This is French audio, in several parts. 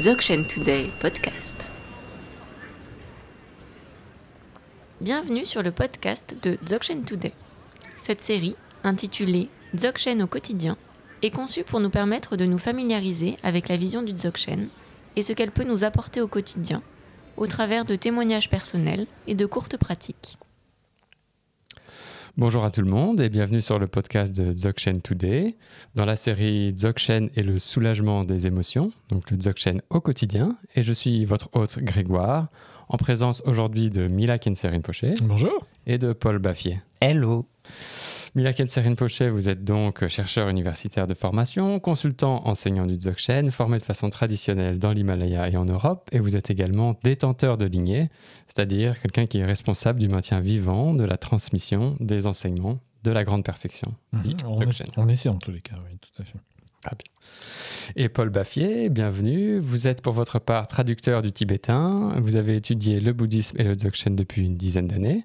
Dzogchen Today podcast. Bienvenue sur le podcast de Dzogchen Today. Cette série, intitulée Dzogchen au quotidien, est conçue pour nous permettre de nous familiariser avec la vision du Dzogchen et ce qu'elle peut nous apporter au quotidien, au travers de témoignages personnels et de courtes pratiques. Bonjour à tout le monde et bienvenue sur le podcast de Dzogchen Today, dans la série Dzogchen et le soulagement des émotions, donc le Dzogchen au quotidien. Et je suis votre hôte Grégoire, en présence aujourd'hui de Mila Kenserine Pochet. Bonjour. Et de Paul Baffier. Hello. Mila Kenserine Pochet, vous êtes donc chercheur universitaire de formation, consultant enseignant du Dzogchen, formé de façon traditionnelle dans l'Himalaya et en Europe, et vous êtes également détenteur de lignée, c'est-à-dire quelqu'un qui est responsable du maintien vivant, de la transmission des enseignements de la grande perfection. Mhm. On, essaie, on, essaie, en tous les cas, oui, tout à fait. Ah bien. Et Paul Baffier, bienvenue. Vous êtes pour votre part traducteur du tibétain. Vous avez étudié le bouddhisme et le dzogchen depuis une dizaine d'années.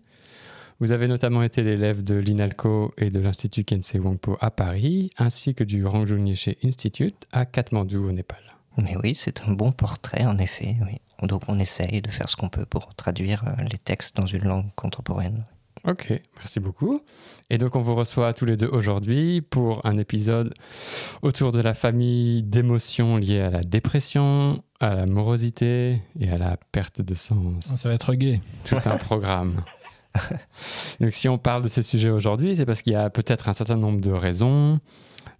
Vous avez notamment été l'élève de l'INALCO et de l'Institut Kensei Wangpo à Paris, ainsi que du Rangju Nyeshe Institute à Katmandou au Népal. Mais oui, c'est un bon portrait en effet. Oui. Donc on essaye de faire ce qu'on peut pour traduire euh, les textes dans une langue contemporaine. Ok, merci beaucoup. Et donc on vous reçoit tous les deux aujourd'hui pour un épisode autour de la famille d'émotions liées à la dépression, à la morosité et à la perte de sens. Ça va être gay. Tout un programme. donc si on parle de ces sujets aujourd'hui, c'est parce qu'il y a peut-être un certain nombre de raisons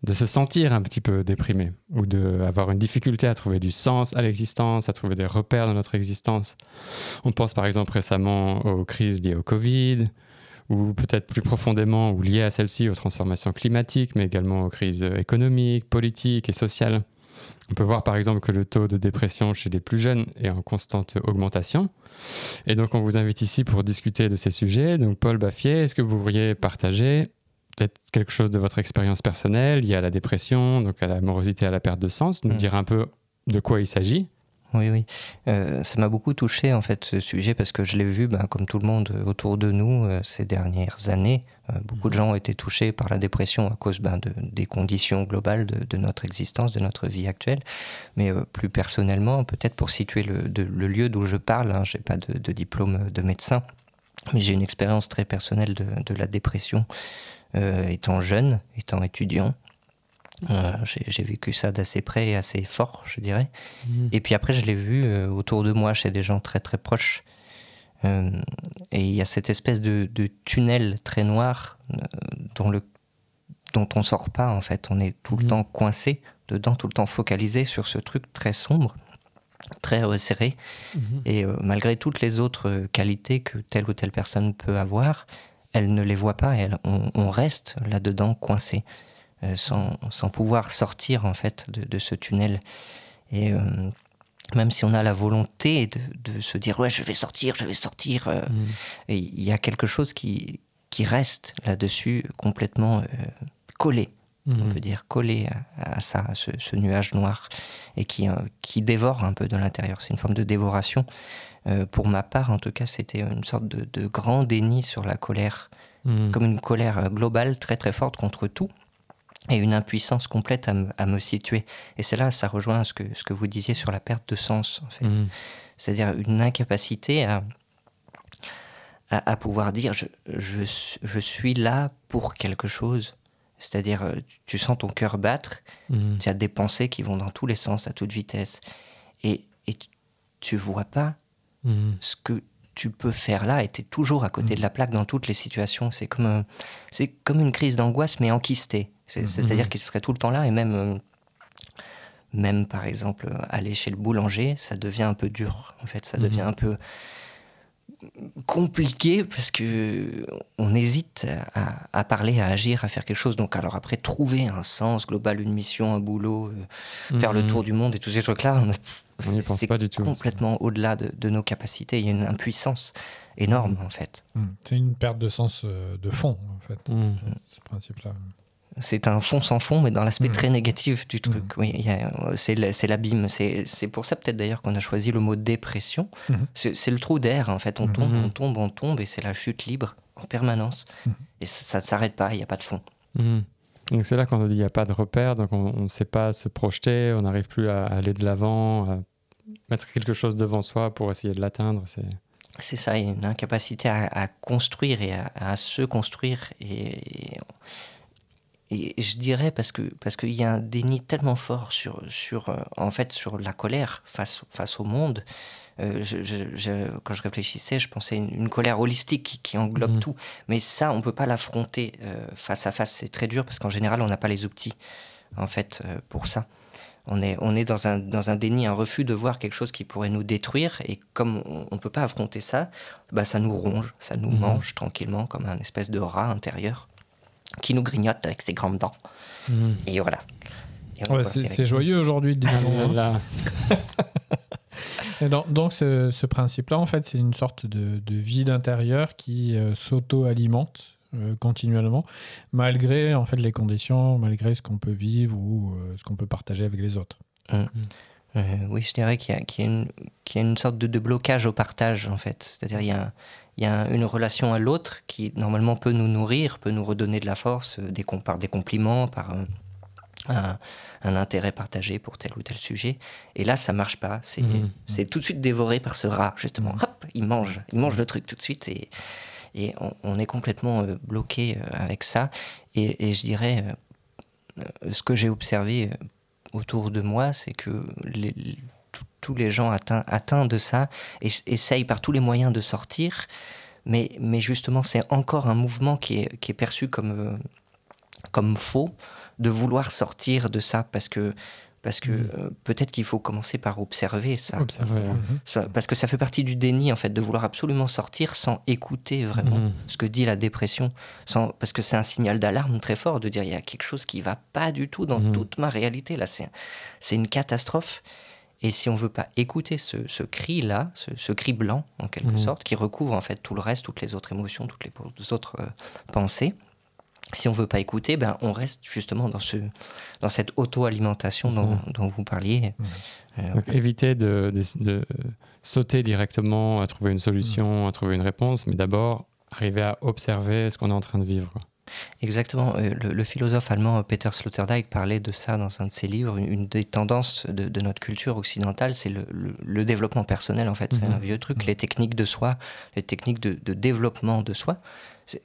de se sentir un petit peu déprimé ou d'avoir une difficulté à trouver du sens à l'existence, à trouver des repères dans notre existence. On pense par exemple récemment aux crises liées au Covid, ou peut-être plus profondément ou liées à celle-ci aux transformations climatiques, mais également aux crises économiques, politiques et sociales. On peut voir par exemple que le taux de dépression chez les plus jeunes est en constante augmentation. Et donc on vous invite ici pour discuter de ces sujets. Donc Paul Baffier, est-ce que vous pourriez partager peut-être quelque chose de votre expérience personnelle? Liée à la dépression, donc à la morosité, à la perte de sens, nous mmh. dire un peu de quoi il s'agit oui, oui. Euh, ça m'a beaucoup touché en fait ce sujet parce que je l'ai vu, ben, comme tout le monde euh, autour de nous euh, ces dernières années. beaucoup de mhm. gens ont été touchés par la dépression à cause ben, de, des conditions globales de, notre existence, de notre vie actuelle. Mais plus personnellement, peut-être pour situer le, le lieu d'où je parle, hein, je n'ai pas de, diplôme de médecin, mais j'ai une expérience très personnelle de, la dépression étant jeune, étant étudiant. Euh, j'ai vécu ça d'assez près et assez fort, je dirais. Mhm. Et puis après, je l'ai vu euh, autour de moi chez des gens très très proches. Euh, et il y a cette espèce de, tunnel très noir dont, le, dont on sort pas en fait. On est tout le mhm. temps coincé dedans, tout le temps focalisé sur ce truc très sombre, très resserré. Mhm. Et malgré toutes les autres qualités que telle ou telle personne peut avoir, elle ne les voit pas et on, on reste là-dedans coincé. Euh, sans, sans, pouvoir sortir en fait de, ce tunnel. Et euh, même si on a la volonté de, de, se dire ouais je vais sortir, je vais sortir, euh, mm. il y a quelque chose qui, qui reste là-dessus complètement collé. On mm. peut dire collé à, ça, à ce, nuage noir, et qui, qui dévore un peu de l'intérieur. C'est une forme de dévoration. pour ma part, en tout cas, c'était une sorte de, de, grand déni sur la colère, mm. comme une colère globale très très forte contre tout, et une impuissance complète à, me situer. Et c'est là, ça rejoint ce que, ce que vous disiez sur la perte de sens, en fait. Mmh. C'est-à-dire une incapacité à, à, pouvoir dire je, je, je, suis là pour quelque chose. C'est-à-dire, euh, tu sens ton cœur battre, mmh. tu as des pensées qui vont dans tous les sens, à toute vitesse. Et, et tu vois pas mmh. ce que tu peux faire là et tu es toujours à côté de la plaque dans toutes les situations. C'est comme, c'est comme une crise d'angoisse, mais enquistée. Mhm. C'est-à-dire qu'il serait tout le temps là et même, euh, même par exemple, aller chez le boulanger, ça devient un peu dur. En fait, ça devient mhm. un peu compliqué parce que on hésite à, parler, à agir, à faire quelque chose. Donc, alors après, trouver un sens global, une mission, un boulot, euh, faire le mhm. tour du monde et tous ces trucs-là, on n'y pense pas du tout. Complètement au-delà de, nos capacités. Il y a une impuissance énorme en fait. C'est une perte de sens euh, de fond en fait, ce principe-là c'est un fond sans fond, mais dans l'aspect très négatif du truc. Oui, c'est l'abîme. C'est pour ça peut-être d'ailleurs qu'on a choisi le mot dépression. C'est le trou d'air, en fait. On tombe, on tombe, on tombe, et c'est la chute libre en permanence. Et ça ne s'arrête pas, il n'y a pas de fond. Donc c'est là qu'on dit il n'y a pas de repère, donc on ne sait pas se projeter, on n'arrive plus à aller de l'avant, mettre quelque chose devant soi pour essayer de l'atteindre. C'est c'est ça, il y a une incapacité à, construire et à, se construire. Et, et, je dirais parce que parce qu'il y a un déni tellement fort sur sur euh, en fait sur la colère face face au monde. Euh, je, quand je réfléchissais, je pensais une, une colère holistique qui, englobe mhm. tout. Mais ça, on peut pas l'affronter euh, face à face. C'est très dur parce qu'en général, on n'a pas les outils en fait pour ça on est, on est dans, un, dans un déni, un refus de voir quelque chose qui pourrait nous détruire. Et comme on ne peut pas affronter ça, bah, ça nous ronge, ça nous mhm. mange tranquillement comme un espèce de rat intérieur qui nous grignote avec ses grandes dents. Mhm. Et voilà. c'est joyeux aujourd'hui de dire donc, donc ce, ce principe-là, en fait, c'est une sorte de, de vide intérieur qui euh, s'auto-alimente euh, continuellement, malgré en fait les conditions, malgré ce qu'on peut vivre ou euh, ce qu'on peut partager avec les autres. Mmh. Euh, oui, je dirais qu'il y, y, a une sorte de, blocage au partage en fait. C'est-à-dire il y a, il y a une relation à l'autre qui normalement peut nous nourrir, peut nous redonner de la force, des, par des compliments, par un, un, intérêt partagé pour tel ou tel sujet. Et là, ça marche pas. C'est mmh. tout de suite dévoré par ce rat, justement. Hop, il mange, il mange le truc tout de suite. Et, et on, est complètement euh, bloqué euh, avec ça. Et, je dirais, euh, ce que j'ai observé autour de moi, c'est que tous les gens atteints, de ça essayent par tous les moyens de sortir. Mais, mais justement, c'est encore un mouvement qui est, qui est perçu comme, comme faux de vouloir sortir de ça parce que parce que mm. euh, peut-être qu'il faut commencer par observer ça. Mhm. Parce que ça fait partie du déni, en fait, de vouloir absolument sortir sans écouter vraiment mm. ce que dit la dépression. Sans, parce que c'est un signal d'alarme très fort de dire il y a quelque chose qui va pas du tout dans mm. toute ma réalité. Là, c'est une catastrophe. Et si on veut pas écouter ce, cri-là, ce, cri blanc, en quelque sorte, qui recouvre en fait tout le reste, toutes les autres émotions, toutes les autres euh, pensées, si on veut pas écouter, ben on reste justement dans ce dans cette auto-alimentation dont, vous parliez. Euh, éviter de, sauter directement à trouver une solution, à trouver une réponse, mais d'abord arriver à observer ce qu'on est en train de vivre. Exactement. Euh, le, philosophe allemand Peter Sloterdijk parlait de ça dans un de ses livres. Une, des tendances de, notre culture occidentale, c'est le, développement personnel, en fait. C'est mhm. un vieux truc, les techniques de soi, les techniques de, développement de soi.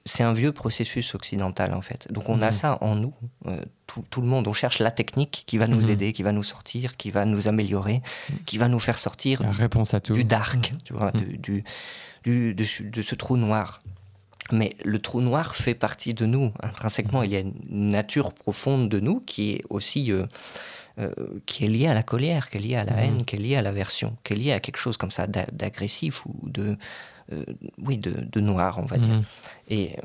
C'est un vieux processus occidental, en fait. Donc on a mhm. ça en nous, euh, tout, le monde. On cherche la technique qui va nous mhm. aider, qui va nous sortir, qui va nous améliorer, qui va nous faire sortir réponse à tout. du dark, tu vois, du, du, de, ce trou noir. Mais le trou noir fait partie de nous, intrinsèquement. Il y a une nature profonde de nous qui est aussi euh, euh, qui est liée à la colère, qui est liée à la mhm. haine, qui est liée à l'aversion, qui est liée à quelque chose comme ça d'agressif ou de, oui, de, noir, on va dire. Mhm. Et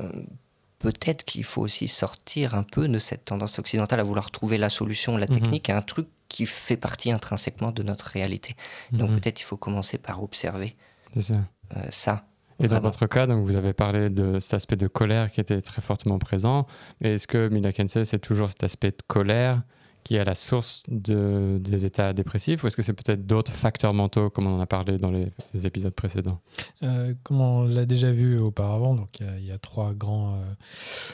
peut-être qu'il faut aussi sortir un peu de cette tendance occidentale à vouloir trouver la solution, la mhm. technique, à un truc qui fait partie intrinsèquement de notre réalité. Donc peut-être il faut commencer par observer ça. ça et dans votre cas, donc vous avez parlé de cet aspect de colère qui était très fortement présent. Est-ce que Mila Kensei, c'est toujours cet aspect de colère qui est à la source de, des états dépressifs ou est-ce que c'est peut-être d'autres facteurs mentaux comme on en a parlé dans les, épisodes précédents? Euh, Comme on l'a déjà vu auparavant, donc il y, a trois grands, euh,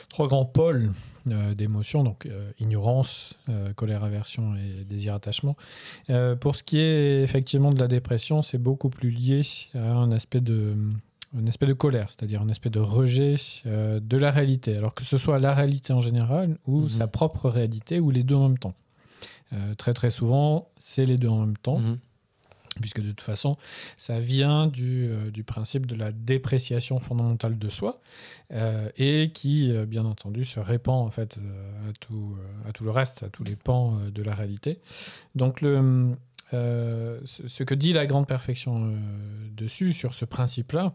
trois grands pôles euh, d'émotions, donc ignorance, colère, aversion et désir attachement. pour ce qui est effectivement de la dépression, c'est beaucoup plus lié à un aspect de une espèce de colère, c'est-à-dire un espèce de rejet euh, de la réalité, alors que ce soit la réalité en général ou mhm. sa propre réalité ou les deux en même temps. Euh, très très souvent, c'est les deux en même temps, mhm. puisque de toute façon, ça vient du, euh, du, principe de la dépréciation fondamentale de soi et qui, bien entendu, se répand en fait à tout, à tout le reste, à tous les pans de la réalité. Donc le euh, ce que dit la grande perfection euh, dessus, sur ce principe-là,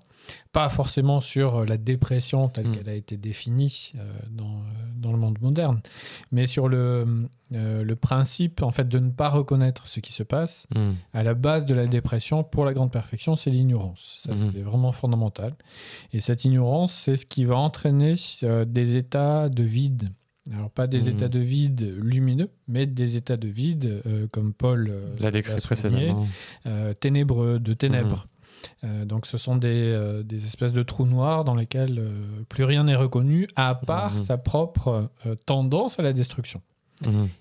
pas forcément sur euh, la dépression telle mm. qu'elle a été définie dans, dans, le monde moderne, mais sur le, le principe en fait de ne pas reconnaître ce qui se passe. Mm. À la base de la dépression, pour la grande perfection, c'est l'ignorance. Ça, mm. c'est vraiment fondamental. Et cette ignorance, c'est ce qui va entraîner des états de vide alors pas des mmh. états de vide lumineux, mais des états de vide, euh, comme Paul euh, l'a décrit précédemment, euh, ténébreux, de ténèbres. Mmh. donc ce sont des, des, espèces de trous noirs dans lesquels plus rien n'est reconnu, à part mmh. sa propre tendance à la destruction.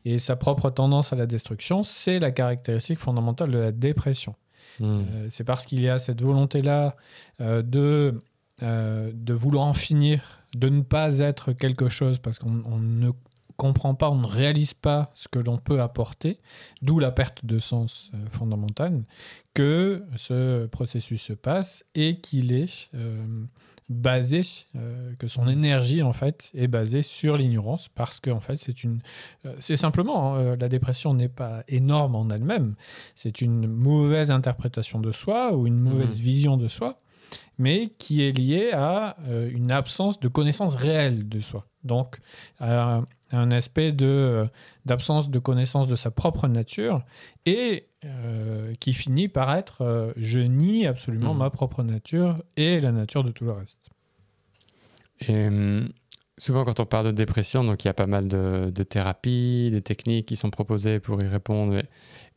Et sa propre tendance à la destruction, c'est la caractéristique fondamentale de la dépression. Euh, c'est parce qu'il y a cette volonté-là euh, de, euh, de vouloir en finir, de ne pas être quelque chose, parce qu'on on ne comprend pas, on ne réalise pas ce que l'on peut apporter, d'où la perte de sens euh, fondamentale, que ce processus se passe et qu'il est euh, basé, euh, que son énergie en fait est basée sur l'ignorance, parce que en fait c'est une, euh, c'est simplement hein, la dépression n'est pas énorme en elle-même, c'est une mauvaise interprétation de soi ou une mauvaise vision de soi, mais qui est liée à euh, une absence de connaissance réelle de soi. Donc, à un, aspect de, euh, d'absence de connaissance de sa propre nature et euh, qui finit par être euh, je nie absolument Mhm. ma propre nature et la nature de tout le reste. Et hum, souvent, quand on parle de dépression, donc il y a pas mal de, thérapies, des techniques qui sont proposées pour y répondre.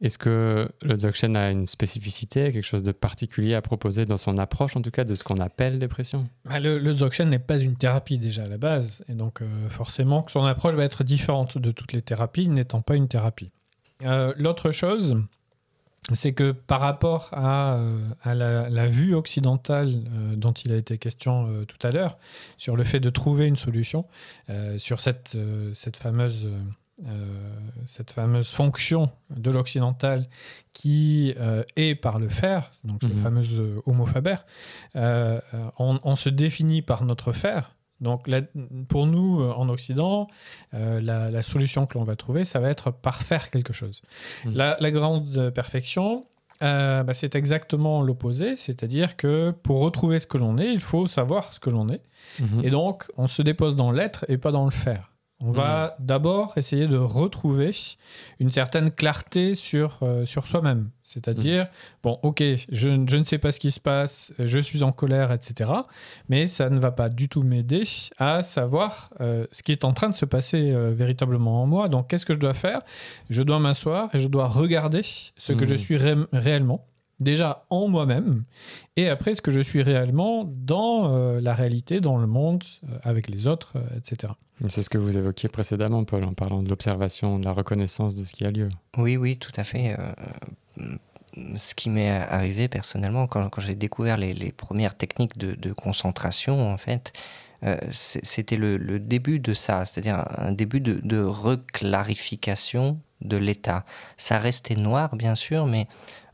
Est-ce que le Dzogchen a une spécificité, quelque chose de particulier à proposer dans son approche, en tout cas, de ce qu'on appelle dépression? Bah, Le, le Dzogchen n'est pas une thérapie déjà à la base, et donc euh, forcément son approche va être différente de toutes les thérapies, n'étant pas une thérapie. Euh, L'autre chose, c'est que par rapport à, euh, à la, la vue occidentale euh, dont il a été question euh, tout à l'heure, sur le fait de trouver une solution, sur cette, cette fameuse... cette fameuse fonction de l'occidental qui est par le faire, donc ce Mhm. fameux homo faber, on, on se définit par notre faire. Donc la- pour nous, euh, en Occident, euh, la, la solution que l'on va trouver, ça va être par faire quelque chose. Mhm. La, la grande perfection, euh, bah, c'est exactement l'opposé, c'est-à-dire que pour retrouver ce que l'on est, il faut savoir ce que l'on est. Mhm. Et donc, on se dépose dans l'être et pas dans le faire. On va d'abord essayer de retrouver une certaine clarté sur, euh, sur soi-même. C'est-à-dire, bon, ok, je, je ne sais pas ce qui se passe, je suis en colère, etc. Mais ça ne va pas du tout m'aider à savoir euh, ce qui est en train de se passer euh, véritablement en moi. Donc, qu'est-ce que je dois faire? Je dois m'asseoir et je dois regarder ce que je suis ré- réellement. Déjà en moi-même, et après ce que je suis réellement dans euh, la réalité, dans le monde, euh, avec les autres, euh, etc. C'est ce que vous évoquiez précédemment, Paul, en parlant de l'observation, de la reconnaissance de ce qui a lieu. Oui, oui, tout à fait. Euh, ce qui m'est arrivé personnellement quand, quand j'ai découvert les, les premières techniques de, de concentration, en fait, euh, c'était le, le début de ça, c'est-à-dire un début de, de reclarification de l'état. Ça restait noir, bien sûr, mais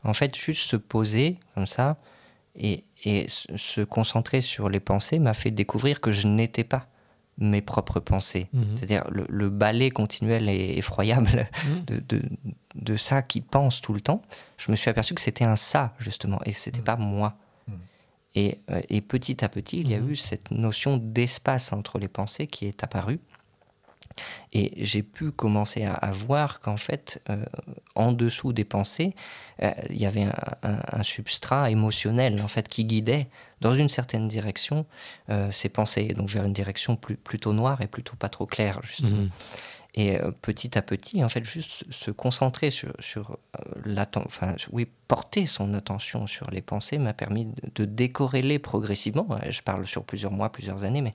en fait, juste se poser comme ça et, et se concentrer sur les pensées m'a fait découvrir que je n'étais pas mes propres pensées. Mhm. C'est-à-dire le, le balai continuel et effroyable de, de, de ça qui pense tout le temps, je me suis aperçu que c'était un ça, justement, et c'était Mm. pas moi. Et, euh, et petit à petit, il y a Mhm. eu cette notion d'espace entre les pensées qui est apparue. Et j'ai pu commencer à, voir qu'en fait, euh, en dessous des pensées, euh, il y avait un, substrat émotionnel en fait qui guidait dans une certaine direction euh, ces pensées, donc vers une direction plus, plutôt noire et plutôt pas trop claire justement. Mhm. Et euh, petit à petit, en fait, juste se concentrer sur, sur euh, l'atten- enfin, oui, porter son attention sur les pensées m'a permis de, de décorréler progressivement, euh, je parle sur plusieurs mois, plusieurs années, mais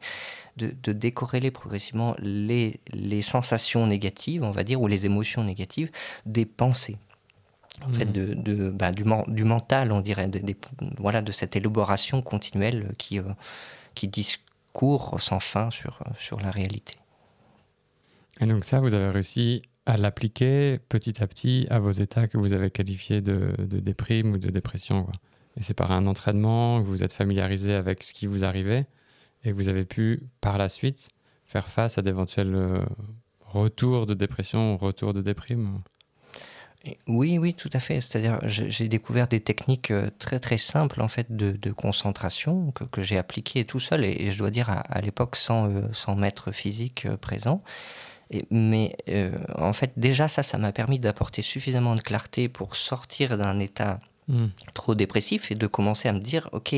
de, de décorréler progressivement les, les sensations négatives, on va dire, ou les émotions négatives des pensées. En fait, Mhm. de, de- bah, du, du mental, on dirait, des- voilà, de cette élaboration continuelle qui, euh, qui discourt sans fin sur, sur la réalité. Et donc ça, vous avez réussi à l'appliquer petit à petit à vos états que vous avez qualifiés de, déprime ou de dépression. Et c'est par un entraînement que vous êtes familiarisé avec ce qui vous arrivait et vous avez pu, par la suite, faire face à d'éventuels euh, retours de dépression ou retours de déprime. Oui, oui, tout à fait. C'est-à-dire, j'ai découvert des techniques euh, très très simples en fait de, concentration que, que j'ai appliquées tout seul et, je dois dire à, à l'époque sans, euh, sans maître physique euh, présent. Et- mais euh, en fait, déjà ça, ça m'a permis d'apporter suffisamment de clarté pour sortir d'un état Mhm. trop dépressif et de commencer à me dire, ok,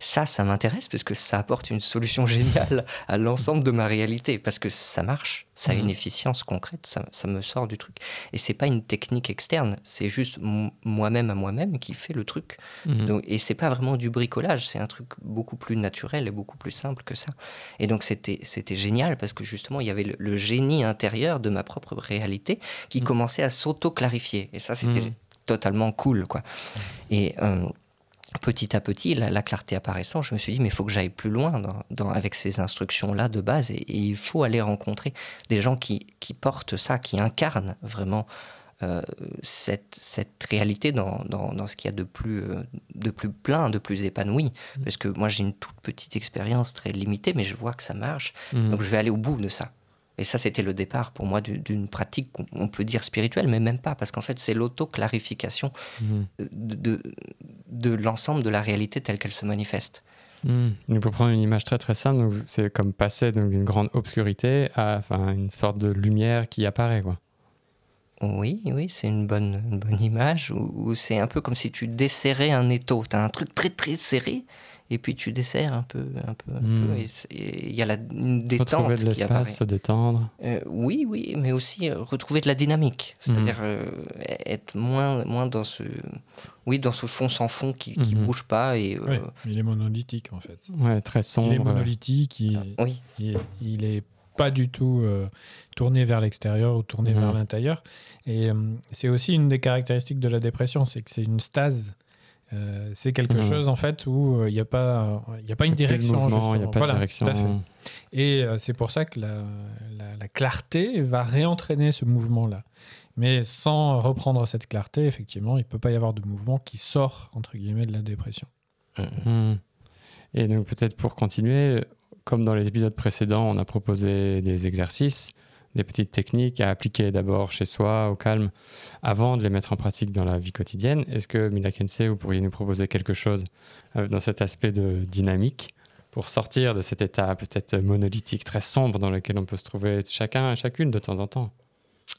ça, ça m'intéresse parce que ça apporte une solution géniale à l'ensemble de ma réalité, parce que ça marche, ça a une Mhm. efficience concrète, ça, ça me sort du truc. Et c'est pas une technique externe, c'est juste moi-même à moi-même qui fait le truc. Mhm. Donc, et c'est pas vraiment du bricolage, c'est un truc beaucoup plus naturel et beaucoup plus simple que ça. Et donc c'était c'était génial parce que justement il y avait le, le génie intérieur de ma propre réalité qui Mhm. commençait à s'auto-clarifier. Et ça c'était Mhm. totalement cool quoi. Et euh, petit à petit, la, la clarté apparaissant, je me suis dit, mais il faut que j'aille plus loin dans, dans- avec ces instructions-là de base. Et, et il faut aller rencontrer des gens qui, qui portent ça, qui incarnent vraiment euh, cette, cette réalité dans, dans, dans ce qu'il y a de plus, euh, de plus plein, de plus épanoui. Mhm. Parce que moi, j'ai une toute petite expérience très limitée, mais je vois que ça marche. Mhm. Donc, je vais aller au bout de ça. Et ça, c'était le départ pour moi du- d'une pratique qu'on on peut dire spirituelle, mais même pas, parce qu'en fait, c'est l'auto-clarification Mhm. de, de, de l'ensemble de la réalité telle qu'elle se manifeste. Hmm. Donc, pour prendre une image très très simple, c'est comme passer d'une grande obscurité à une sorte de lumière qui apparaît. Quoi. Oui, oui, c'est une bonne, une bonne image, où, où c'est un peu comme si tu desserrais un étau. Tu as un truc très très serré, et puis tu desserres un peu, un peu, un Hmm. peu, et il y a la, une détente Retrouver de l'espace, se détendre. Euh, oui, oui, mais aussi euh, retrouver de la dynamique, c'est-à-dire euh, être moins, moins dans ce, oui, dans ce fond sans fond qui, qui Mhm. bouge pas et euh, Ouais, il est monolithique en fait. Ouais, très Il est sombre. monolithique, il, oui, il, il est pas du tout euh, tourné vers l'extérieur ou tourné Mhm. vers l'intérieur. Et euh, c'est aussi une des caractéristiques de la dépression, c'est que c'est une stase. Euh, c'est quelque Mhm. chose en fait où il n'y a pas, il a pas une direction. mouvement, il n'y a pas Voilà, de direction. Et c'est pour ça que la, la- la clarté va réentraîner ce mouvement-là. Mais sans reprendre cette clarté, effectivement, il ne peut pas y avoir de mouvement qui sort, entre guillemets, de la dépression. Hmm. Et donc peut-être pour continuer, comme dans les épisodes précédents, on a proposé des exercices, des petites techniques à appliquer d'abord chez soi, au calme, avant de les mettre en pratique dans la vie quotidienne. Est-ce que Mila Kensei, vous pourriez nous proposer quelque chose euh, dans cet aspect de dynamique pour sortir de cet état peut-être monolithique, très sombre dans lequel on peut se trouver chacun et chacune de temps en temps?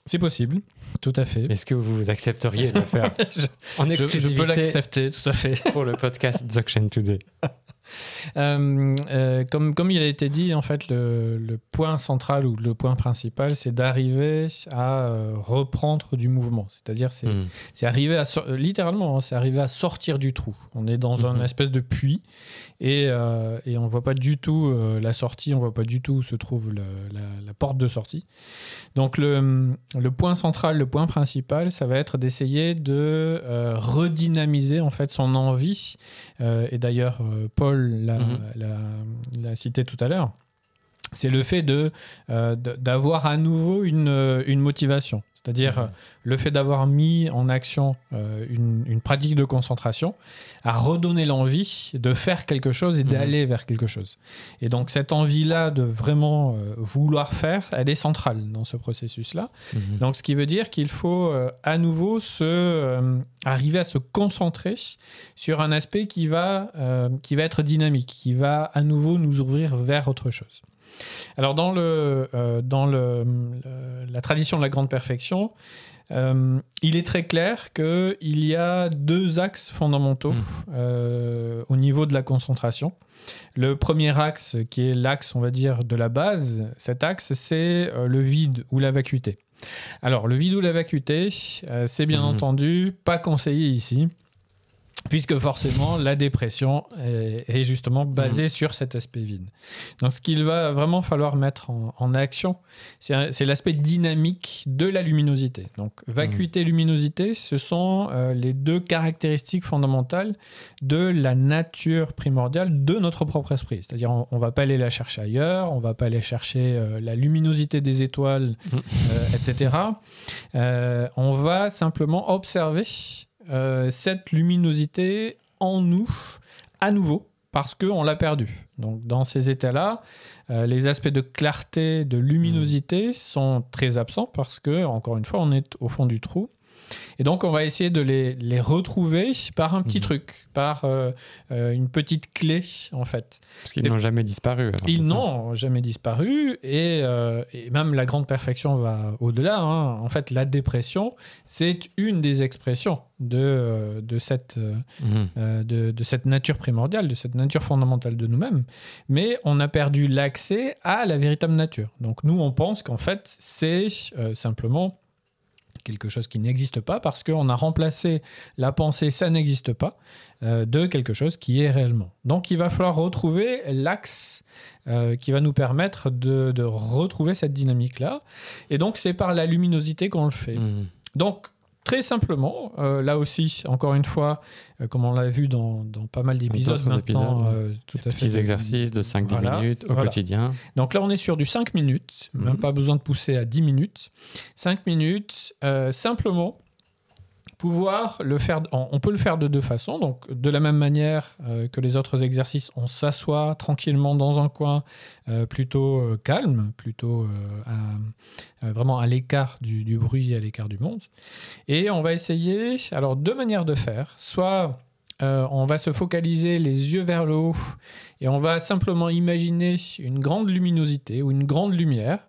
C'est possible, tout à fait. Est-ce que vous accepteriez de le faire? Je- en Je, je exclusivité peux l'accepter, tout à fait. pour le podcast Dzogchen Today Euh, euh, comme, comme il a été dit, en fait, le, le point central ou le point principal, c'est d'arriver à euh, reprendre du mouvement. C'est-à-dire, c'est Hmm. arriver à littéralement, hein, c'est arriver à sortir du trou. On est dans Mhm. un espèce de puits et, et on voit pas du tout la sortie, on voit pas du tout où se trouve le- la, la porte de sortie. Donc le, le point central, le point principal, ça va être d'essayer de redynamiser en fait son envie. Et d'ailleurs, euh, Paul l'a Mhm. l'a cité tout à l'heure. C'est le fait de euh, de- d'avoir à nouveau une, euh, une motivation. C'est-à-dire Mhm. euh, le fait d'avoir mis en action euh, une, une pratique de concentration a redonné l'envie de faire quelque chose et Mhm. d'aller vers quelque chose. Et donc cette envie-là de vraiment euh, vouloir faire, elle est centrale dans ce processus-là. Mhm. Donc, ce qui veut dire qu'il faut euh, à nouveau se, arriver à se concentrer sur un aspect qui va, qui va être dynamique, qui va à nouveau nous ouvrir vers autre chose. Alors, dans, le, euh, dans le, le- la tradition de la grande perfection, euh, il est très clair qu'il y a deux axes fondamentaux Mhm. euh, au niveau de la concentration. Le premier axe, qui est l'axe, on va dire, de la base, cet axe, c'est le vide ou la vacuité. Alors, le vide ou la vacuité, euh, c'est bien Mhm. entendu pas conseillé ici, puisque forcément, la dépression est, est justement basée sur cet aspect vide. Donc, ce qu'il va vraiment falloir mettre en, en action, c'est l'aspect dynamique de la luminosité. Donc, vacuité, luminosité, ce sont euh, les deux caractéristiques fondamentales de la nature primordiale de notre propre esprit. C'est-à-dire, on ne va pas aller la chercher ailleurs, on va pas aller chercher euh, la luminosité des étoiles, Mm. euh, etc. On va simplement observer euh, cette luminosité en nous à nouveau parce qu'on l'a perdue. Donc, dans ces états-là, euh, les aspects de clarté, de luminosité sont très absents parce que, encore une fois, on est au fond du trou. Et donc, on va essayer de les, les retrouver par un petit Mhm. truc, par euh, euh, une petite clé, en fait. Parce qu'ils n'ont jamais disparu. Ils n'ont jamais disparu et, euh, et même la grande perfection va au-delà. hein. En fait, la dépression, c'est une des expressions de, de, cette, Mhm. de, de cette nature primordiale, de cette nature fondamentale de nous-mêmes. Mais on a perdu l'accès à la véritable nature. Donc nous, on pense qu'en fait, c'est euh, simplement quelque chose qui n'existe pas parce qu'on a remplacé la pensée ça n'existe pas euh, de quelque chose qui est réellement. Donc il va falloir retrouver l'axe euh, qui va nous permettre de, de retrouver cette dynamique-là. Et donc c'est par la luminosité qu'on le fait. Mhm. Donc, très simplement, euh, là aussi, encore une fois, euh, comme on l'a vu dans, dans pas mal d'épisodes maintenant, euh, tout à Petits fait. exercices de 5-10 Voilà, minutes au voilà. quotidien. Donc là, on est sur du 5 minutes, même Mhm. pas besoin de pousser à 10 minutes. 5 minutes, euh, simplement pouvoir le faire. On peut le faire de deux façons. Donc, de la même manière euh, que les autres exercices, on s'assoit tranquillement dans un coin euh, plutôt euh, calme, plutôt à- vraiment à l'écart du, du bruit, à l'écart du monde. Et on va essayer, alors, deux manières de faire. Soit on va se focaliser les yeux vers le haut et on va simplement imaginer une grande luminosité ou une grande lumière.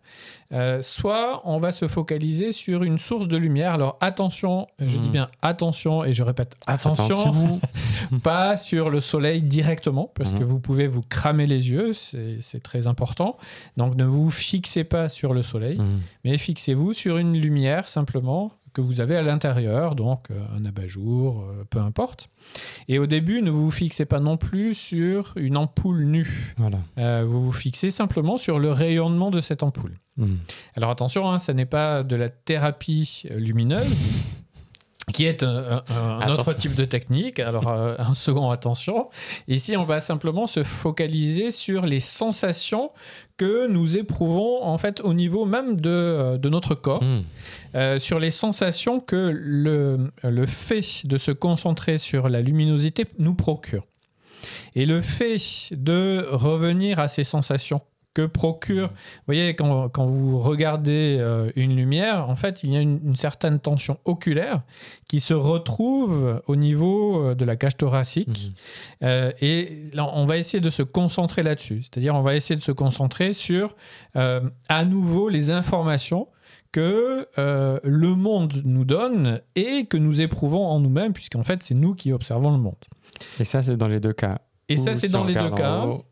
Euh, soit on va se focaliser sur une source de lumière. Alors attention, je dis bien attention et je répète attention, Attention. pas sur le soleil directement parce que Mhm. vous pouvez vous cramer les yeux, c'est très important. Donc ne vous fixez pas sur le soleil Mhm. mais fixez-vous sur une lumière simplement que vous avez à l'intérieur, donc euh, un abat-jour, euh, peu importe. Et au début, ne vous fixez pas non plus sur une ampoule nue. Voilà. Euh, vous vous fixez simplement sur le rayonnement de cette ampoule. Mhm. Alors attention, hein, ça n'est pas de la thérapie lumineuse. qui est un, un- un autre type de technique. Alors, euh, un second, attention. Ici, on va simplement se focaliser sur les sensations que nous éprouvons, en fait, au niveau même de, de notre corps. Mhm. Euh, sur les sensations que le, le fait de se concentrer sur la luminosité nous procure. Et le fait de revenir à ces sensations que procure, vous voyez, quand, quand vous regardez euh, une lumière, en fait, il y a une, une certaine tension oculaire qui se retrouve au niveau euh, de la cage thoracique. Mhm. Euh, et là, on va essayer de se concentrer là-dessus. C'est-à-dire, on va essayer de se concentrer sur, euh, à nouveau, les informations que euh, le monde nous donne et que nous éprouvons en nous-mêmes, puisqu'en fait, c'est nous qui observons le monde. Et ça, c'est dans les deux cas. Et ça, c'est si dans les deux cas. haut,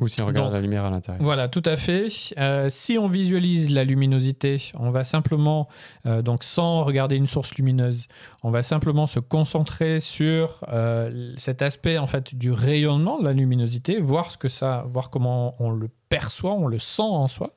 Ou si on regarde Donc, la lumière à l'intérieur. Voilà, tout à fait. Euh, si on visualise la luminosité, on va simplement, euh, donc sans regarder une source lumineuse, on va simplement se concentrer sur euh, cet aspect en fait du rayonnement de la luminosité, voir ce que ça, voir comment on le perçoit, on le sent en soi.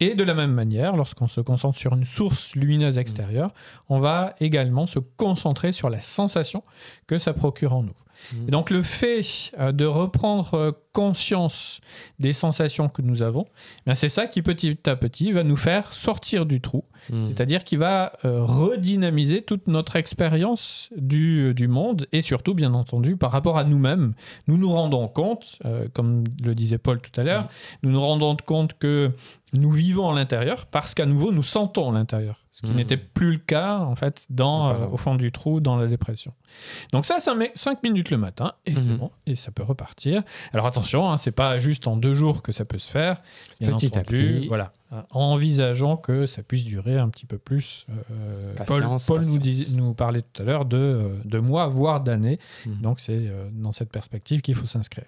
Et de la même manière, lorsqu'on se concentre sur une source lumineuse extérieure, on va également se concentrer sur la sensation que ça procure en nous. Mhm. Et donc le fait euh, de reprendre euh, conscience des sensations que nous avons, bien, c'est ça qui petit à petit va nous faire sortir du trou, Mhm. c'est-à-dire qui va euh, redynamiser toute notre expérience du, du monde et surtout bien entendu par rapport à nous-mêmes. Nous nous rendons compte, euh, comme le disait Paul tout à l'heure, Mhm. nous nous rendons compte que nous vivons à l'intérieur parce qu'à nouveau nous sentons à l'intérieur, ce qui Mhm. n'était plus le cas en fait dans, euh, au fond du trou dans la dépression. Donc ça, ça met 5 minutes le matin et c'est bon et ça peut repartir. Alors attention, hein, c'est pas juste en deux jours que ça peut se faire. Bien Petit à petit. voilà, Euh, envisageons que ça puisse durer un petit peu plus. Euh, Paul, Patience, Paul nous, patience. dis- nous parlait tout à l'heure de, euh, de mois, voire d'années. Mhm. Donc c'est euh, dans cette perspective qu'il faut s'inscrire.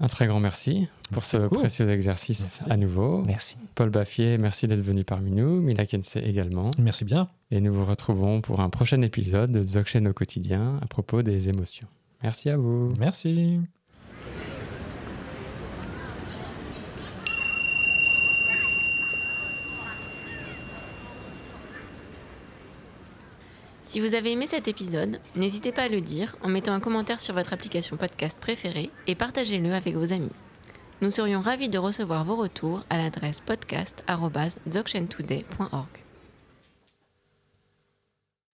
Un très grand merci pour ce beaucoup. précieux exercice Merci. à nouveau. Merci. Paul Baffier, merci d'être venu parmi nous. Mila Kensei également. Merci bien. Et nous vous retrouvons pour un prochain épisode de Dzogchen au quotidien à propos des émotions. Merci à vous. Merci. Si vous avez aimé cet épisode, n'hésitez pas à le dire en mettant un commentaire sur votre application podcast préférée et partagez-le avec vos amis. Nous serions ravis de recevoir vos retours à l'adresse podcast.dzogchentoday.org.